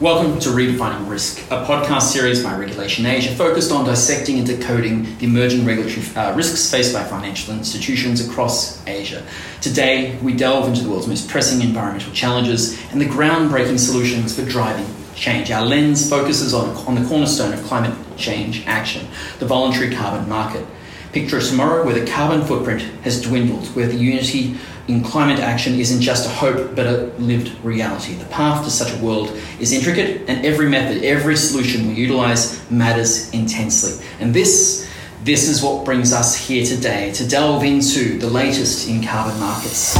Welcome to Redefining Risk, a podcast series by Regulation Asia focused on dissecting and decoding the emerging regulatory uh, risks faced by financial institutions across Asia. Today, we delve into the world's most pressing environmental challenges and the groundbreaking solutions for driving change. Our lens focuses on, on the cornerstone of climate change action, the voluntary carbon market. Picture a tomorrow where the carbon footprint has dwindled, where the unity in climate action isn't just a hope but a lived reality. The path to such a world is intricate, and every method, every solution we utilize matters intensely. And this this is what brings us here today to delve into the latest in carbon markets.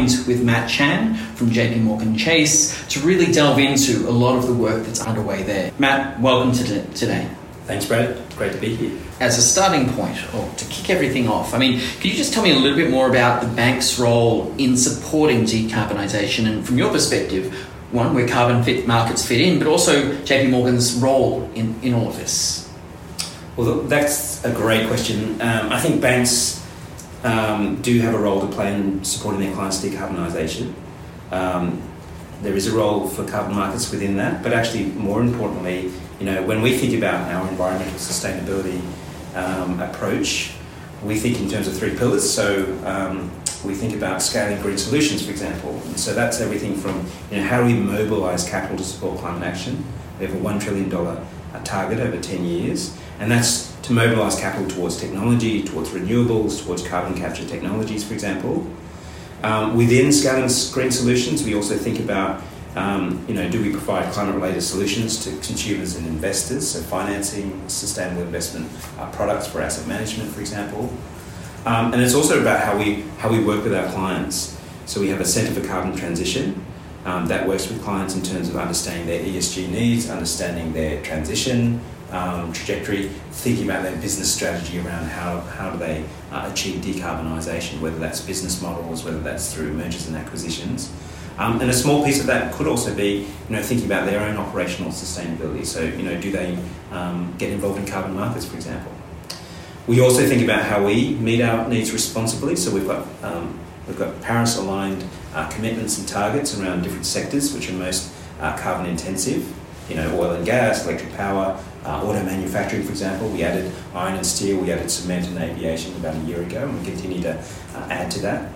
With Matt Chan from JP Morgan Chase to really delve into a lot of the work that's underway there. Matt, welcome to today. Thanks, Brad. It's great to be here. As a starting point, or to kick everything off, I mean, could you just tell me a little bit more about the bank's role in supporting decarbonisation and from your perspective, one, where carbon fit markets fit in, but also JP Morgan's role in, in all of this? Well, that's a great question. Um, I think banks um, do have a role to play in supporting their clients' decarbonisation. Um, there is a role for carbon markets within that, but actually, more importantly, you know, when we think about our environmental sustainability um, approach, we think in terms of three pillars. So um, we think about scaling green solutions, for example. And so that's everything from you know, how do we mobilise capital to support climate action? We have a one trillion dollar target over ten years, and that's to mobilise capital towards technology, towards renewables, towards carbon capture technologies, for example. Um, within scaling green solutions, we also think about, um, you know, do we provide climate-related solutions to consumers and investors, so financing, sustainable investment uh, products for asset management, for example. Um, and it's also about how we how we work with our clients. So we have a Centre for Carbon Transition um, that works with clients in terms of understanding their ESG needs, understanding their transition, um, trajectory, thinking about their business strategy around how, how do they uh, achieve decarbonisation, whether that's business models, whether that's through mergers and acquisitions. Um, and a small piece of that could also be, you know, thinking about their own operational sustainability. So, you know, do they um, get involved in carbon markets, for example? We also think about how we meet our needs responsibly. So we've got um, we've got Paris-aligned uh, commitments and targets around different sectors which are most uh, carbon intensive. You know, oil and gas, electric power, uh, auto manufacturing, for example, we added iron and steel, we added cement and aviation about a year ago, and we continue to uh, add to that.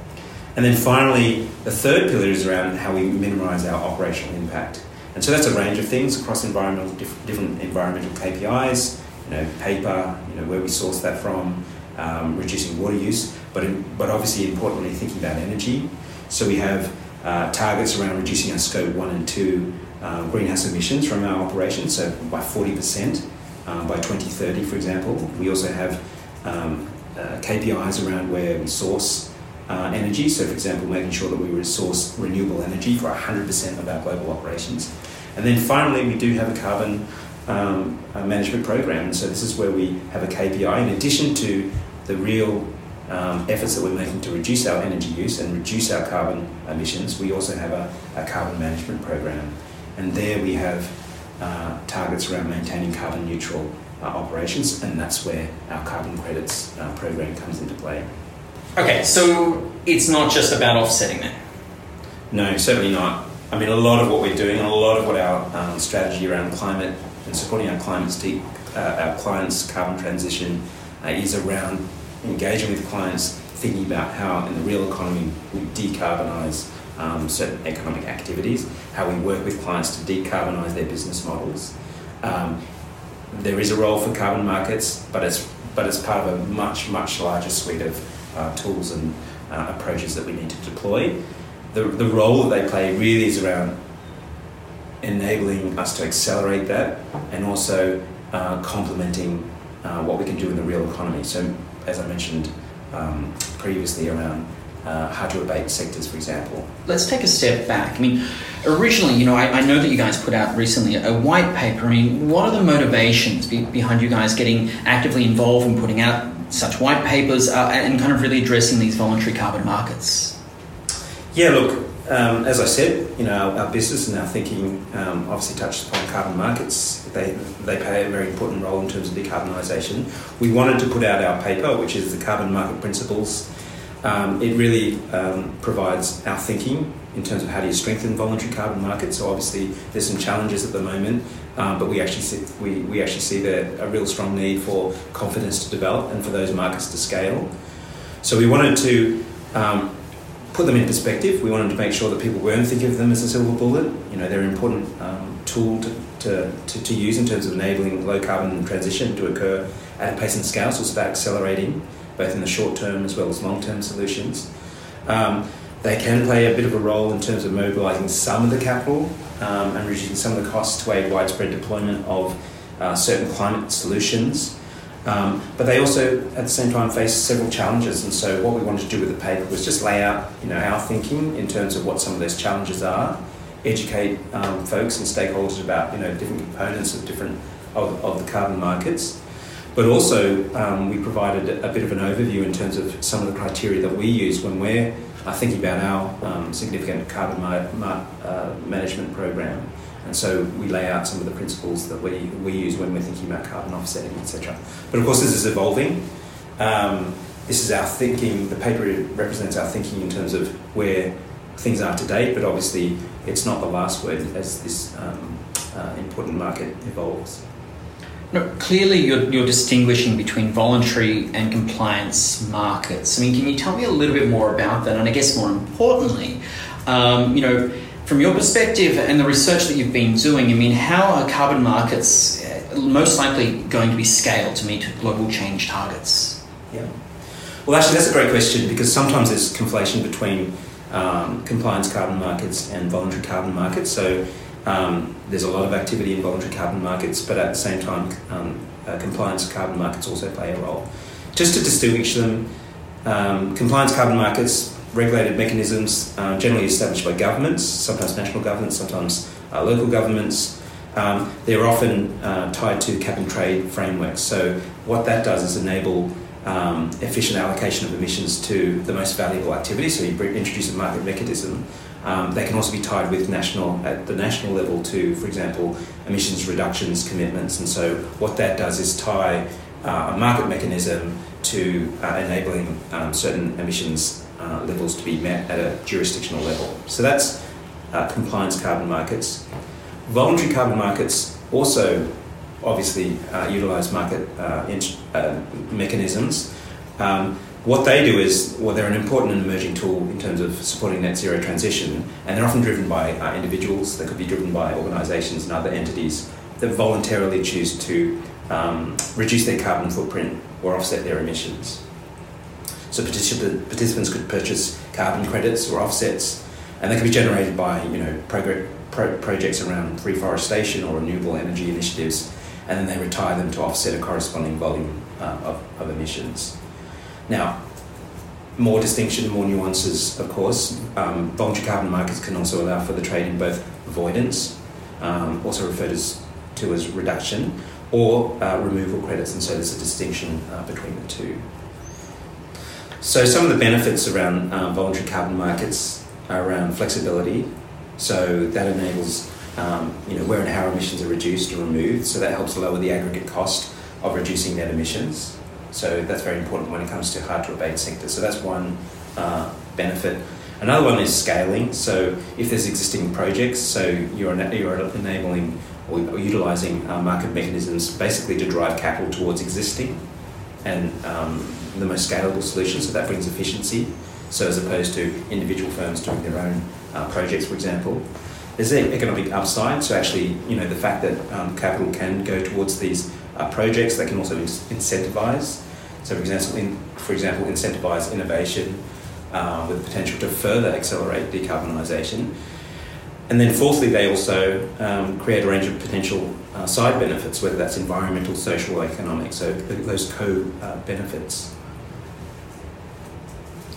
And then finally, the third pillar is around how we minimise our operational impact. And so that's a range of things across environmental, diff- different environmental KPIs, you know, paper, you know, where we source that from, um, reducing water use, but, in, but obviously importantly thinking about energy. So we have uh, targets around reducing our scope one and two uh, greenhouse emissions from our operations, so by 40% um, by 2030, for example. We also have um, uh, KPIs around where we source uh, energy, so for example, making sure that we source renewable energy for 100% of our global operations. And then finally, we do have a carbon um, management program, so this is where we have a KPI in addition to the real um, efforts that we're making to reduce our energy use and reduce our carbon emissions, we also have a, a carbon management program. And there we have uh, targets around maintaining carbon neutral uh, operations, and that's where our carbon credits uh, program comes into play. Okay, so it's not just about offsetting then? No, certainly not. I mean, a lot of what we're doing and a lot of what our um, strategy around climate and supporting our clients, deep, uh, our clients' carbon transition uh, is around engaging with clients, thinking about how in the real economy we decarbonise um, certain economic activities, how we work with clients to decarbonise their business models. Um, there is a role for carbon markets, but it's but it's part of a much much larger suite of uh, tools and uh, approaches that we need to deploy. The, the role that they play really is around enabling us to accelerate that and also uh, complementing uh, what we can do in the real economy. So, as I mentioned um, previously, around uh, hard to abate sectors, for example. Let's take a step back. I mean, originally, you know, I, I, know that you guys put out recently a white paper. I mean, what are the motivations be, behind you guys getting actively involved in putting out such white papers uh, and kind of really addressing these voluntary carbon markets? Yeah, look, um, as I said, you know, our, our business and our thinking um, obviously touched upon carbon markets. They, they play a very important role in terms of decarbonisation. We wanted to put out our paper, which is the Carbon Market Principles. Um, it really um, provides our thinking in terms of how do you strengthen voluntary carbon markets. So obviously there's some challenges at the moment, um, but we actually see, we, we actually see that a real strong need for confidence to develop and for those markets to scale. So we wanted to um, put them in perspective. We wanted to make sure that people weren't thinking of them as a silver bullet. You know, they're an important um, tool to, to, to, to, use in terms of enabling low carbon transition to occur at a pace and scale. So it's about accelerating both in the short term as well as long term solutions. Um, they can play a bit of a role in terms of mobilising some of the capital um, and reducing some of the costs to aid widespread deployment of uh, certain climate solutions. Um, but they also, at the same time, face several challenges. And so, what we wanted to do with the paper was just lay out, you know, our thinking in terms of what some of those challenges are, educate um, folks and stakeholders about, you know, different components of different of, of the carbon markets. But also, um, we provided a bit of an overview in terms of some of the criteria that we use when we're uh, thinking about our um, significant carbon ma- ma- uh, management program. And so we lay out some of the principles that we, we use when we're thinking about carbon offsetting, etc. But of course, this is evolving. Um, this is our thinking, the paper represents our thinking in terms of where things are to date, but obviously it's not the last word as this um, uh, important market evolves. No, clearly, you're, you're distinguishing between voluntary and compliance markets. I mean, can you tell me a little bit more about that? And I guess more importantly, um, you know, from your perspective and the research that you've been doing, I mean, how are carbon markets uh, most likely going to be scaled to meet global change targets? Yeah. Well, actually, that's a great question because sometimes there's conflation between um, compliance carbon markets and voluntary carbon markets. So um, there's a lot of activity in voluntary carbon markets, but at the same time, um, uh, compliance carbon markets also play a role. Just to distinguish them, um, compliance carbon markets regulated mechanisms uh, generally established by governments, sometimes national governments, sometimes uh, local governments. Um, they're often uh, tied to cap and trade frameworks. So, what that does is enable um, efficient allocation of emissions to the most valuable activities. So, you introduce a market mechanism. Um, they can also be tied with national at the national level to, for example, emissions reductions commitments. And so, what that does is tie uh, a market mechanism to uh, enabling um, certain emissions uh, levels to be met at a jurisdictional level. So that's uh, compliance carbon markets. Voluntary carbon markets also obviously uh, utilize market uh, uh, mechanisms. Um, what they do is, well, they're an important and emerging tool in terms of supporting net zero transition, and they're often driven by uh, individuals, they could be driven by organisations and other entities that voluntarily choose to um, reduce their carbon footprint or offset their emissions. So particip- participants could purchase carbon credits or offsets, and they could be generated by you know progr- pro- projects around reforestation or renewable energy initiatives, and then they retire them to offset a corresponding volume uh, of, of emissions. Now, more distinction, more nuances, of course. Um, voluntary carbon markets can also allow for the trade in both avoidance, um, also referred as, to as reduction, or uh, removal credits, and so there's a distinction uh, between the two. So some of the benefits around um, voluntary carbon markets are around flexibility. So that enables um, you know where and how emissions are reduced or removed. So that helps lower the aggregate cost of reducing net emissions. So that's very important when it comes to hard to abate sectors. So that's one uh, benefit. Another one is scaling. So if there's existing projects, so you're, you're enabling or, or utilising uh, market mechanisms basically to drive capital towards existing and um, the most scalable solution, so that brings efficiency. So as opposed to individual firms doing their own uh, projects, for example, there's an economic upside. So actually, you know, the fact that um, capital can go towards these uh, projects, they can also incentivize. So for example, in, for example, incentivize innovation uh, with the potential to further accelerate decarbonisation. And then fourthly, they also um, create a range of potential uh, side benefits, whether that's environmental, social, or economic. So those co-benefits.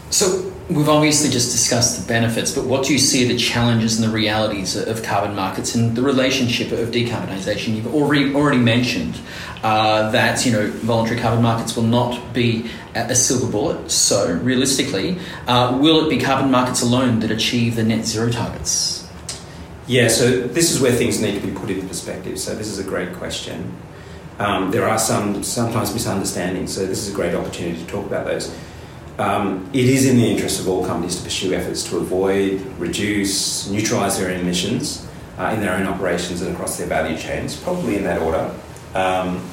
So we've obviously just discussed the benefits, but what do you see the challenges and the realities of carbon markets and the relationship of decarbonisation? You've already already mentioned uh, that you know voluntary carbon markets will not be a silver bullet. So realistically, uh, will it be carbon markets alone that achieve the net zero targets? Yeah, so this is where things need to be put into perspective. So this is a great question. Um, there are some sometimes misunderstandings, so this is a great opportunity to talk about those. Um, it is in the interest of all companies to pursue efforts to avoid, reduce, neutralise their emissions uh, in their own operations and across their value chains, probably in that order. Um,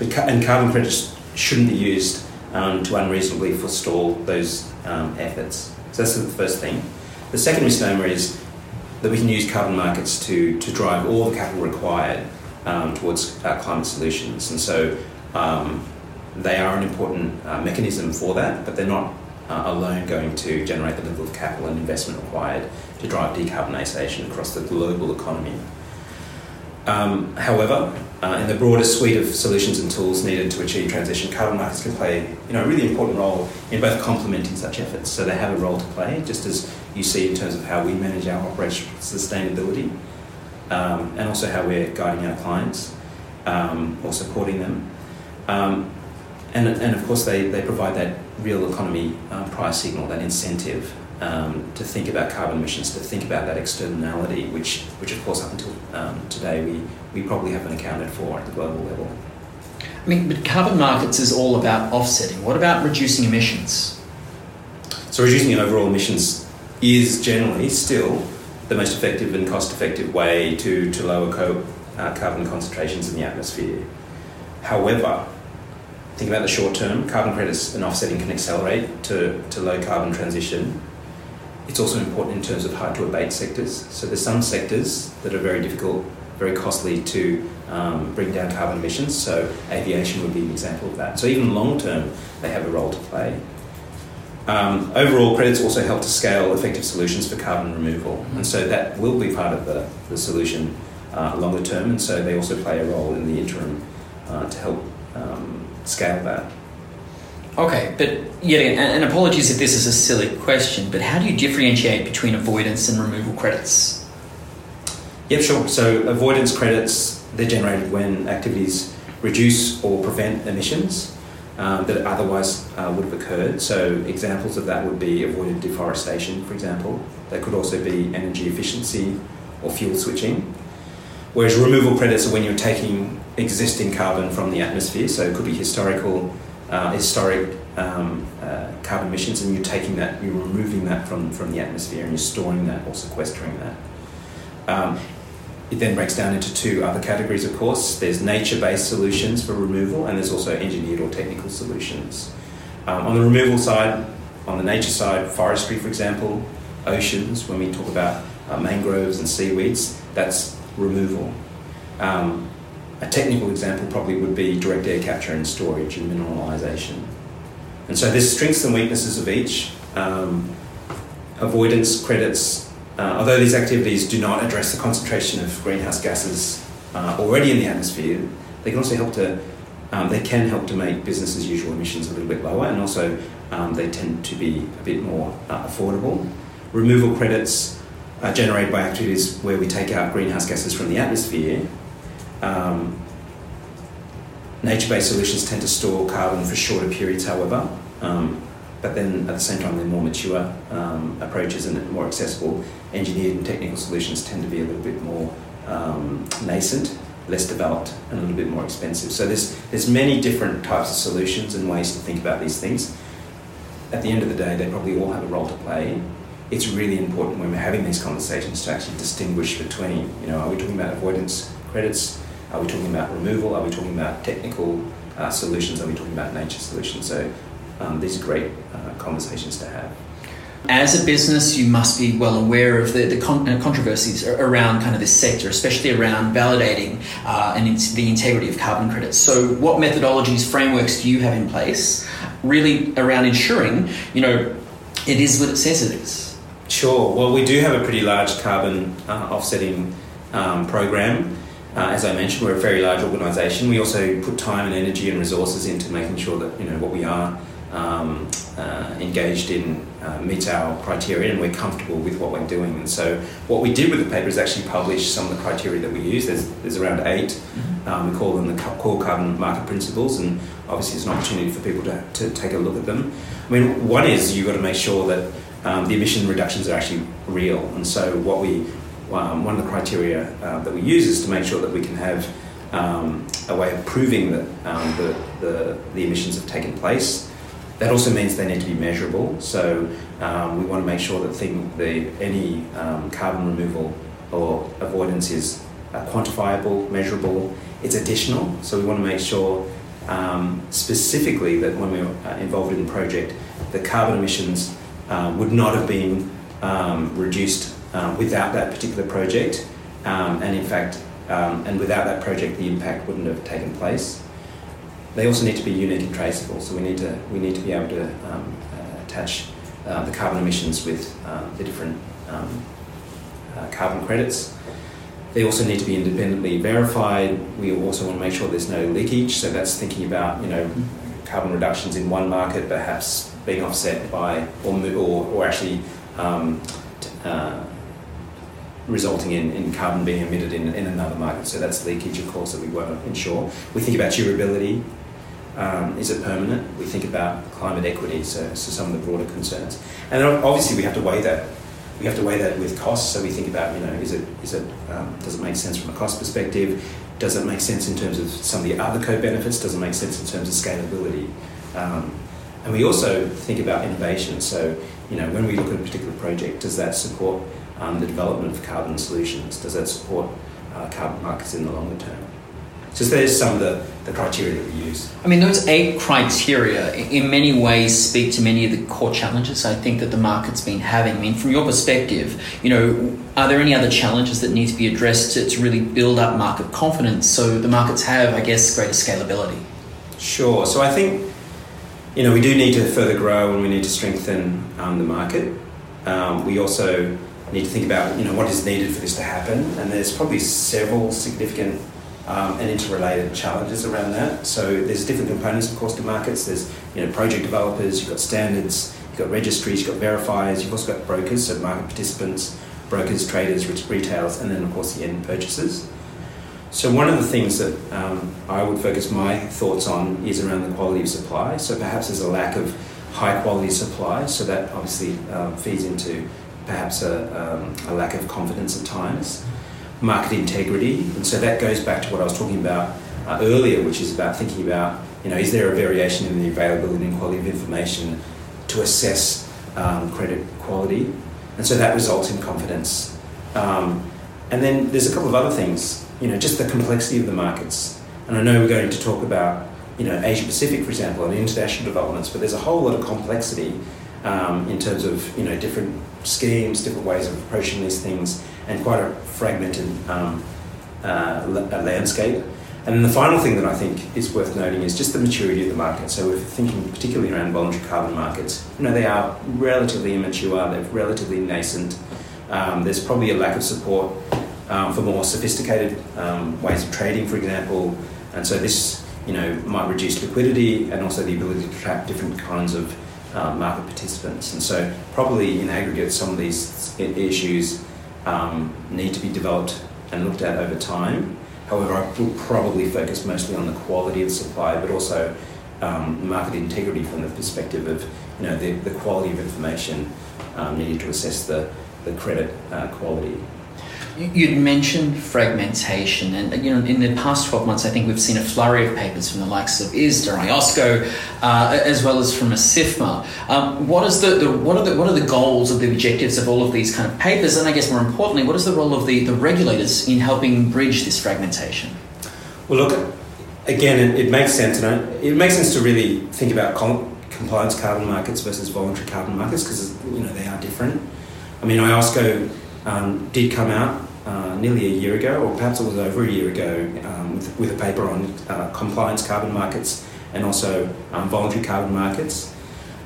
and carbon credits shouldn't be used um, to unreasonably forestall those um, efforts. So that's the first thing. The second misnomer is that we can use carbon markets to, to drive all the capital required um, towards uh, climate solutions. And so um, they are an important uh, mechanism for that, but they're not uh, alone going to generate the level of capital and investment required to drive decarbonisation across the global economy. Um, however, uh, in the broader suite of solutions and tools needed to achieve transition, carbon markets can play you know, a really important role in both complementing such efforts. So they have a role to play, just as you see in terms of how we manage our operational sustainability um, and also how we're guiding our clients um, or supporting them. And, and of course, they, they provide that real economy uh, price signal, that incentive um, to think about carbon emissions, to think about that externality, which, which of course, up until um, today, we, we probably haven't accounted for at the global level. I mean, but carbon markets is all about offsetting. What about reducing emissions? So, reducing overall emissions is generally still the most effective and cost effective way to, to lower co- uh, carbon concentrations in the atmosphere. However, think about the short term, carbon credits and offsetting can accelerate to, to low carbon transition. It's also important in terms of hard to abate sectors. So there's some sectors that are very difficult, very costly to um, bring down carbon emissions. So aviation would be an example of that. So even long term, they have a role to play. Um, overall, credits also help to scale effective solutions for carbon removal, and so that will be part of the, the solution uh, longer term, and so they also play a role in the interim uh, to help um, scale that. Okay, but yet again, and apologies if this is a silly question, but how do you differentiate between avoidance and removal credits? Yep, sure. So avoidance credits, they're generated when activities reduce or prevent emissions um, that otherwise uh, would have occurred. So examples of that would be avoided deforestation, for example. That could also be energy efficiency or fuel switching. Whereas removal credits are when you're taking existing carbon from the atmosphere, so it could be historical, uh, historic um, uh, carbon emissions, and you're taking that, you're removing that from, from the atmosphere, and you're storing that or sequestering that. Um, it then breaks down into two other categories, of course. There's nature based solutions for removal, and there's also engineered or technical solutions. Um, on the removal side, on the nature side, forestry, for example, oceans, when we talk about uh, mangroves and seaweeds, that's removal. Um, a technical example probably would be direct air capture and storage and mineralisation. And so there's strengths and weaknesses of each. Um, avoidance credits uh, although these activities do not address the concentration of greenhouse gases uh, already in the atmosphere, they can also help to um, they can help to make business as usual emissions a little bit lower, and also um, they tend to be a bit more uh, affordable. Removal credits are generated by activities where we take out greenhouse gases from the atmosphere. Um, nature-based solutions tend to store carbon for shorter periods, however. Um, but then at the same time they're more mature um, approaches and more accessible. Engineered and technical solutions tend to be a little bit more um, nascent, less developed, and a little bit more expensive. So there's there's many different types of solutions and ways to think about these things. At the end of the day, they probably all have a role to play. It's really important when we're having these conversations to actually distinguish between, you know, are we talking about avoidance credits? Are we talking about removal? Are we talking about technical uh, solutions? Are we talking about nature solutions? So um, these are great uh, conversations to have. As a business, you must be well aware of the, the con- uh, controversies around kind of this sector, especially around validating uh, and the integrity of carbon credits. So, what methodologies, frameworks do you have in place, really around ensuring, you know, it is what it says it is? Sure. Well, we do have a pretty large carbon uh, offsetting um, program. Uh, as I mentioned, we're a very large organisation. We also put time and energy and resources into making sure that you know what we are um, uh, engaged in uh, meets our criteria and we're comfortable with what we're doing. And so, what we did with the paper is actually publish some of the criteria that we use. There's, there's around 8 mm-hmm. um, we call them the core carbon market principles, and obviously, it's an opportunity for people to, to take a look at them. I mean, one is you've got to make sure that um, the emission reductions are actually real. And so, what we um, one of the criteria uh, that we use is to make sure that we can have um, a way of proving that um, the, the, the, emissions have taken place. That also means they need to be measurable. So um, we want to make sure that thing, the, any um, carbon removal or avoidance is uh, quantifiable, measurable. It's additional. So we want to make sure um, specifically that when we're uh, involved in the project, the carbon emissions uh, would not have been um, reduced uh, without that particular project. Um, and in fact, um, and without that project, the impact wouldn't have taken place. They also need to be unique and traceable, so we need to, we need to be able to um, uh, attach uh, the carbon emissions with um, the different um, uh, carbon credits. They also need to be independently verified. We also want to make sure there's no leakage, so that's thinking about you know carbon reductions in one market perhaps being offset by or, or, or actually um, uh, resulting in, in carbon being emitted in, in another market. So that's leakage, of course, that we want to ensure. We think about durability. Um, is it permanent? We think about climate equity, so, so some of the broader concerns. And obviously, we have to weigh that. We have to weigh that with costs. So we think about, you know, is it, is it, um, does it make sense from a cost perspective? Does it make sense in terms of some of the other co-benefits? Does it make sense in terms of scalability? Um, and we also think about innovation. So, you know, when we look at a particular project, does that support um, the development of carbon solutions? Does that support uh, carbon markets in the longer term? So there's some of the, the criteria that we use. I mean, those eight criteria in many ways speak to many of the core challenges I think that the market's been having. I mean, from your perspective, you know, are there any other challenges that need to be addressed to, to really build up market confidence so the markets have, I guess, greater scalability? Sure. So I think, you know, we do need to further grow and we need to strengthen um, the market. Um, we also need to think about you know what is needed for this to happen, and there's probably several significant um, and interrelated challenges around that. So there's different components, of course, to markets. There's you know project developers, you've got standards, you've got registries, you've got verifiers, you've also got brokers, so market participants, brokers, traders, retailers, and then of course the end purchasers. So one of the things that um, I would focus my thoughts on is around the quality of supply. So perhaps there's a lack of high quality supply, so that obviously um, feeds into perhaps a, um, a lack of confidence at times, market integrity, and so that goes back to what I was talking about uh, earlier, which is about thinking about you know is there a variation in the availability and quality of information to assess um, credit quality, and so that results in confidence. Um, and then there's a couple of other things, you know, just the complexity of the markets. And I know we're going to talk about you know Asia Pacific, for example, and international developments, but there's a whole lot of complexity um, in terms of you know different schemes, different ways of approaching these things, and quite a fragmented um, uh, landscape. And then the final thing that I think is worth noting is just the maturity of the market. So if we're thinking particularly around voluntary carbon markets, you know they are relatively immature, they're relatively nascent. Um, there's probably a lack of support um, for more sophisticated um, ways of trading, for example, and so this you know might reduce liquidity and also the ability to trap different kinds of uh, market participants. And so, probably in aggregate, some of these issues um, need to be developed and looked at over time. However, I will probably focus mostly on the quality of supply, but also um, market integrity from the perspective of you know the, the quality of information um, needed to assess the, the credit uh, quality. You'd mentioned fragmentation, and you know, in the past 12 months, I think we've seen a flurry of papers from the likes of ISDA, IOSCO, uh, as well as from ASIFMA. Um, what is the, the, what are the what are the goals or the objectives of all of these kind of papers, and I guess more importantly, what is the role of the, the regulators in helping bridge this fragmentation? Well, look, again, it, it makes sense, and it makes sense to really think about compliance carbon markets versus voluntary carbon markets because you know they are different. I mean, IOSCO um, did come out uh, nearly a year ago, or perhaps it was over a year ago, um, with, with, a paper on uh, compliance carbon markets and also um, voluntary carbon markets.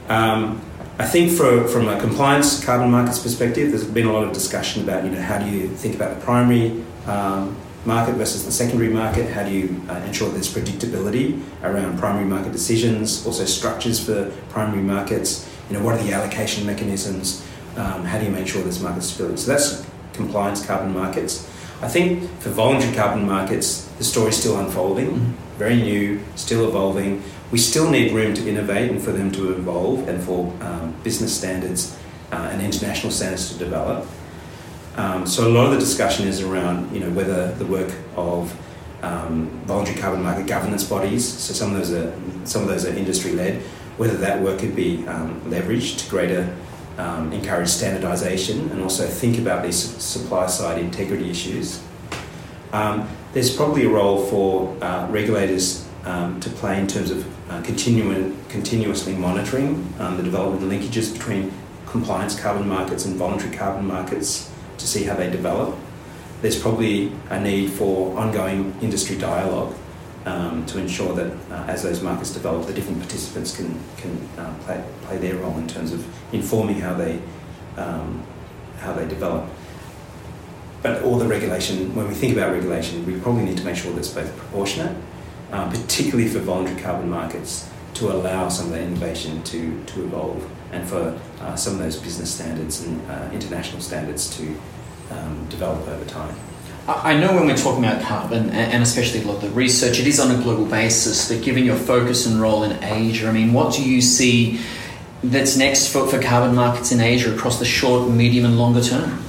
Um, I think for, from a compliance carbon markets perspective, there's been a lot of discussion about you know how do you think about the primary um, market versus the secondary market? How do you uh, ensure there's predictability around primary market decisions? Also, structures for primary markets. You know, what are the allocation mechanisms? Um, how do you make sure this market stability? So that's compliance carbon markets. I think for voluntary carbon markets, the story's still unfolding, mm-hmm. very new, still evolving. We still need room to innovate and for them to evolve and for um, business standards uh, and international standards to develop. Um, so a lot of the discussion is around you know whether the work of um, voluntary carbon market governance bodies, so some of those are some of those are industry led, whether that work could be um, leveraged to greater um, encourage standardisation and also think about these supply side integrity issues. Um, there's probably a role for uh, regulators um, to play in terms of uh, continuing, continuously monitoring um, the development and linkages between compliance carbon markets and voluntary carbon markets to see how they develop. There's probably a need for ongoing industry dialogue um, to ensure that uh, as those markets develop, the different participants can, can uh, play, play their role in terms of informing how they, um, how they develop. But all the regulation, when we think about regulation, we probably need to make sure that it's both proportionate, uh, particularly for voluntary carbon markets, to allow some of the innovation to, to evolve and for uh, some of those business standards and uh, international standards to um, develop over time. I know when we're talking about carbon, and especially a lot of the research, it is on a global basis, but given your focus and role in Asia, I mean, what do you see that's next for, for carbon markets in Asia across the short, medium, and longer term?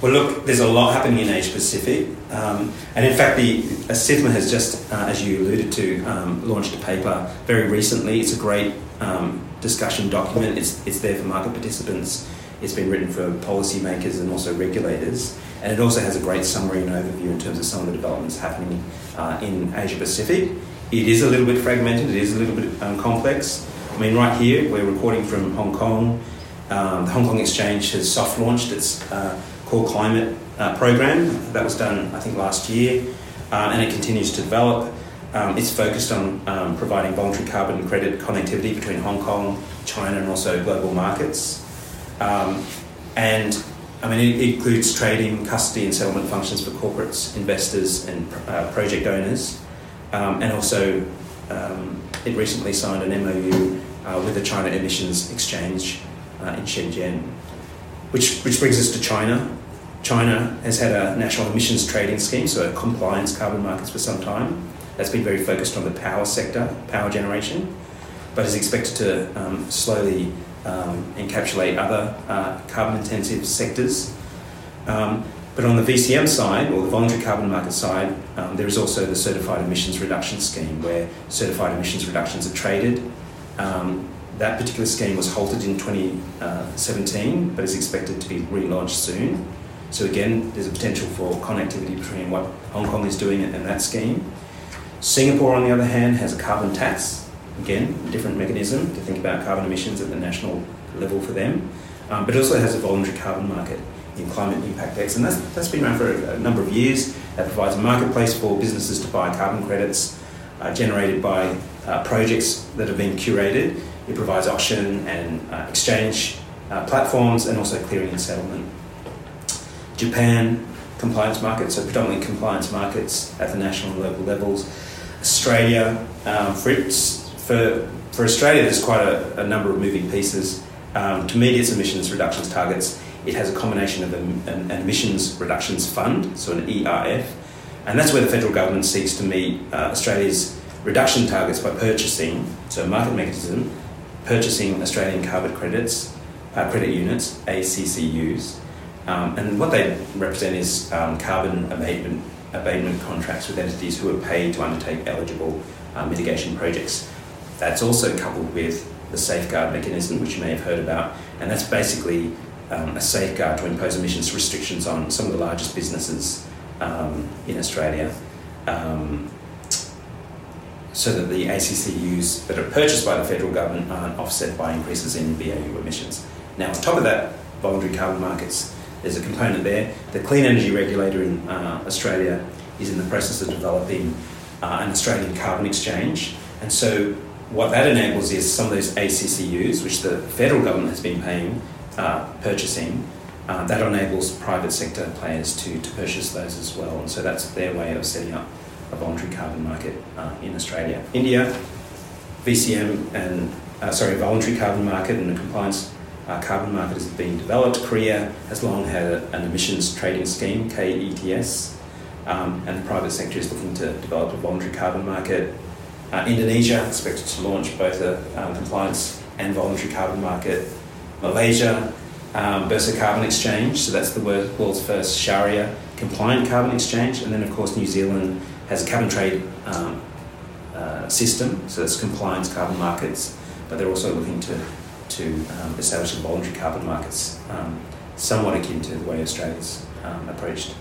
Well, look, there's a lot happening in Asia Pacific, um, and in fact, the uh, SIFMA has just, uh, as you alluded to, um, launched a paper very recently. It's a great um, discussion document. It's it's there for market participants. It's been written for policymakers and also regulators, and it also has a great summary and overview in terms of some of the developments happening uh, in Asia Pacific. It is a little bit fragmented. It is a little bit um, complex. I mean, right here we're recording from Hong Kong. Um, the Hong Kong Exchange has soft launched its uh, core climate uh, program. That was done, I think, last year, uh, and it continues to develop. Um, it's focused on um, providing voluntary carbon credit connectivity between Hong Kong, China, and also global markets. Um, and I mean, it, includes trading, custody, and settlement functions for corporates, investors, and uh, project owners. Um, and also, um, it recently signed an MOU uh, with the China Emissions Exchange uh, in Shenzhen. Which, which brings us to China. China has had a national emissions trading scheme, so a compliance carbon markets for some time. That's been very focused on the power sector, power generation, but is expected to um, slowly um, encapsulate other uh, carbon intensive sectors. Um, but on the VCM side, or the voluntary carbon market side, um, there is also the certified emissions reduction scheme where certified emissions reductions are traded um, that particular scheme was halted in 2017, but is expected to be relaunched soon. So again, there's a potential for connectivity between what Hong Kong is doing and that scheme. Singapore, on the other hand, has a carbon tax. Again, different mechanism to think about carbon emissions at the national level for them. Um, but it also has a voluntary carbon market in Climate Impact X, and that's, that's been around for a, number of years. That provides a marketplace for businesses to buy carbon credits uh, generated by uh, projects that have been curated it provides auction and uh, exchange uh, platforms and also clearing and settlement. Japan, compliance markets, so predominantly compliance markets at the national and local levels. Australia, um, for, for, for Australia, there's quite a, a number of moving pieces. Um, to meet its emissions reductions targets, it has a combination of an, an, emissions reductions fund, so an ERF, and that's where the federal government seeks to meet uh, Australia's reduction targets by purchasing, so a market mechanism, purchasing Australian carbon credits, uh, credit units, ACCUs, um, and what they represent is um, carbon abatement, abatement contracts with entities who are paid to undertake eligible uh, mitigation projects. That's also coupled with the safeguard mechanism, which you may have heard about, and that's basically um, a safeguard to impose emissions restrictions on some of the largest businesses um, in Australia. Um, so that the ACCUs that are purchased by the federal government aren't offset by increases in BAU emissions. Now, on top of that, voluntary carbon markets, there's a component there. The Clean Energy Regulator in uh, Australia is in the process of developing uh, an Australian carbon exchange. And so, what that enables is some of those ACCUs, which the federal government has been paying, uh, purchasing, uh, that enables private sector players to, to purchase those as well. And so that's their way of setting up a voluntary carbon market uh, in Australia. India, VCM and uh, sorry, voluntary carbon market and a compliance uh, carbon market is being developed. Korea has long had an emissions trading scheme, KETS, um, and the private sector is looking to develop a voluntary carbon market. Uh, Indonesia expected to launch both a um, compliance and voluntary carbon market. Malaysia, um, Bursa Carbon Exchange, so that's the world's first Sharia compliant carbon exchange. And then, of course, New Zealand has a carbon trade um, uh, system, so it's compliance carbon markets, but they're also looking to, to um, establish voluntary carbon markets, um, somewhat akin to the way Australia's um, approached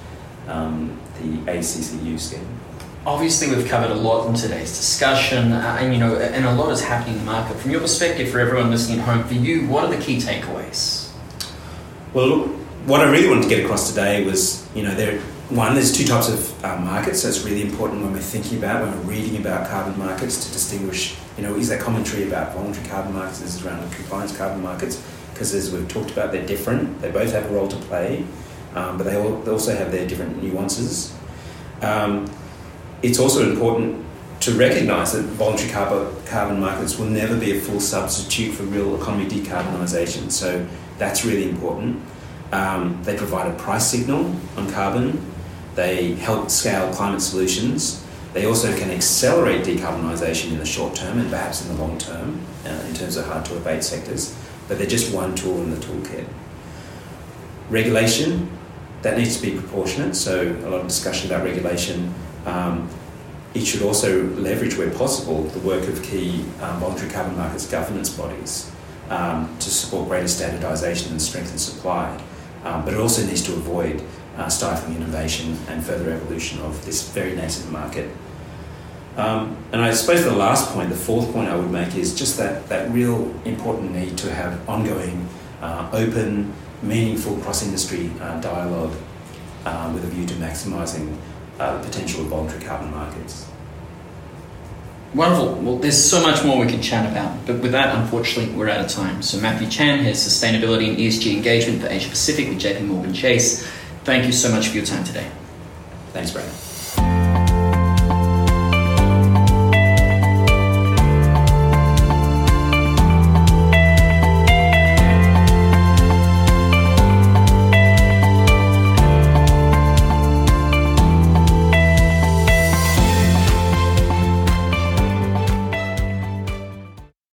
um, the ACCU scheme. Obviously, we've covered a lot in today's discussion, uh, and you know, and a lot is happening in the market. From your perspective, for everyone listening at home, for you, what are the key takeaways? Well, what I really wanted to get across today was, you know, there one, there's two types of uh, markets, so it's really important when we're thinking about, when we're reading about carbon markets, to distinguish, you know, is that commentary about voluntary carbon markets, is around compliance carbon markets, because as we've talked about, they're different. They both have a role to play, um, but they, all, they also have their different nuances. Um, it's also important to recognise that voluntary carbon, markets will never be a full substitute for real economy decarbonisation. So that's really important. Um, they provide a price signal on carbon. They help scale climate solutions. They also can accelerate decarbonisation in the short term and perhaps in the long term uh, in terms of hard to abate sectors. But they're just one tool in the toolkit. Regulation, that needs to be proportionate. So a lot of discussion about regulation. Um, it should also leverage, where possible, the work of key um, voluntary carbon markets governance bodies um, to support greater standardisation and strengthen supply. Um, but it also needs to avoid uh, stifling innovation and further evolution of this very nascent market. Um, and I suppose the last point, the fourth point I would make is just that, that real important need to have ongoing, uh, open, meaningful cross industry uh, dialogue uh, with a view to maximising uh, the potential of voluntary carbon markets. Wonderful. Well, there's so much more we could chat about, but with that, unfortunately, we're out of time. So, Matthew Chan, has Sustainability and ESG Engagement for Asia Pacific with JP Morgan Chase. Thank you so much for your time today. Thanks, Brad.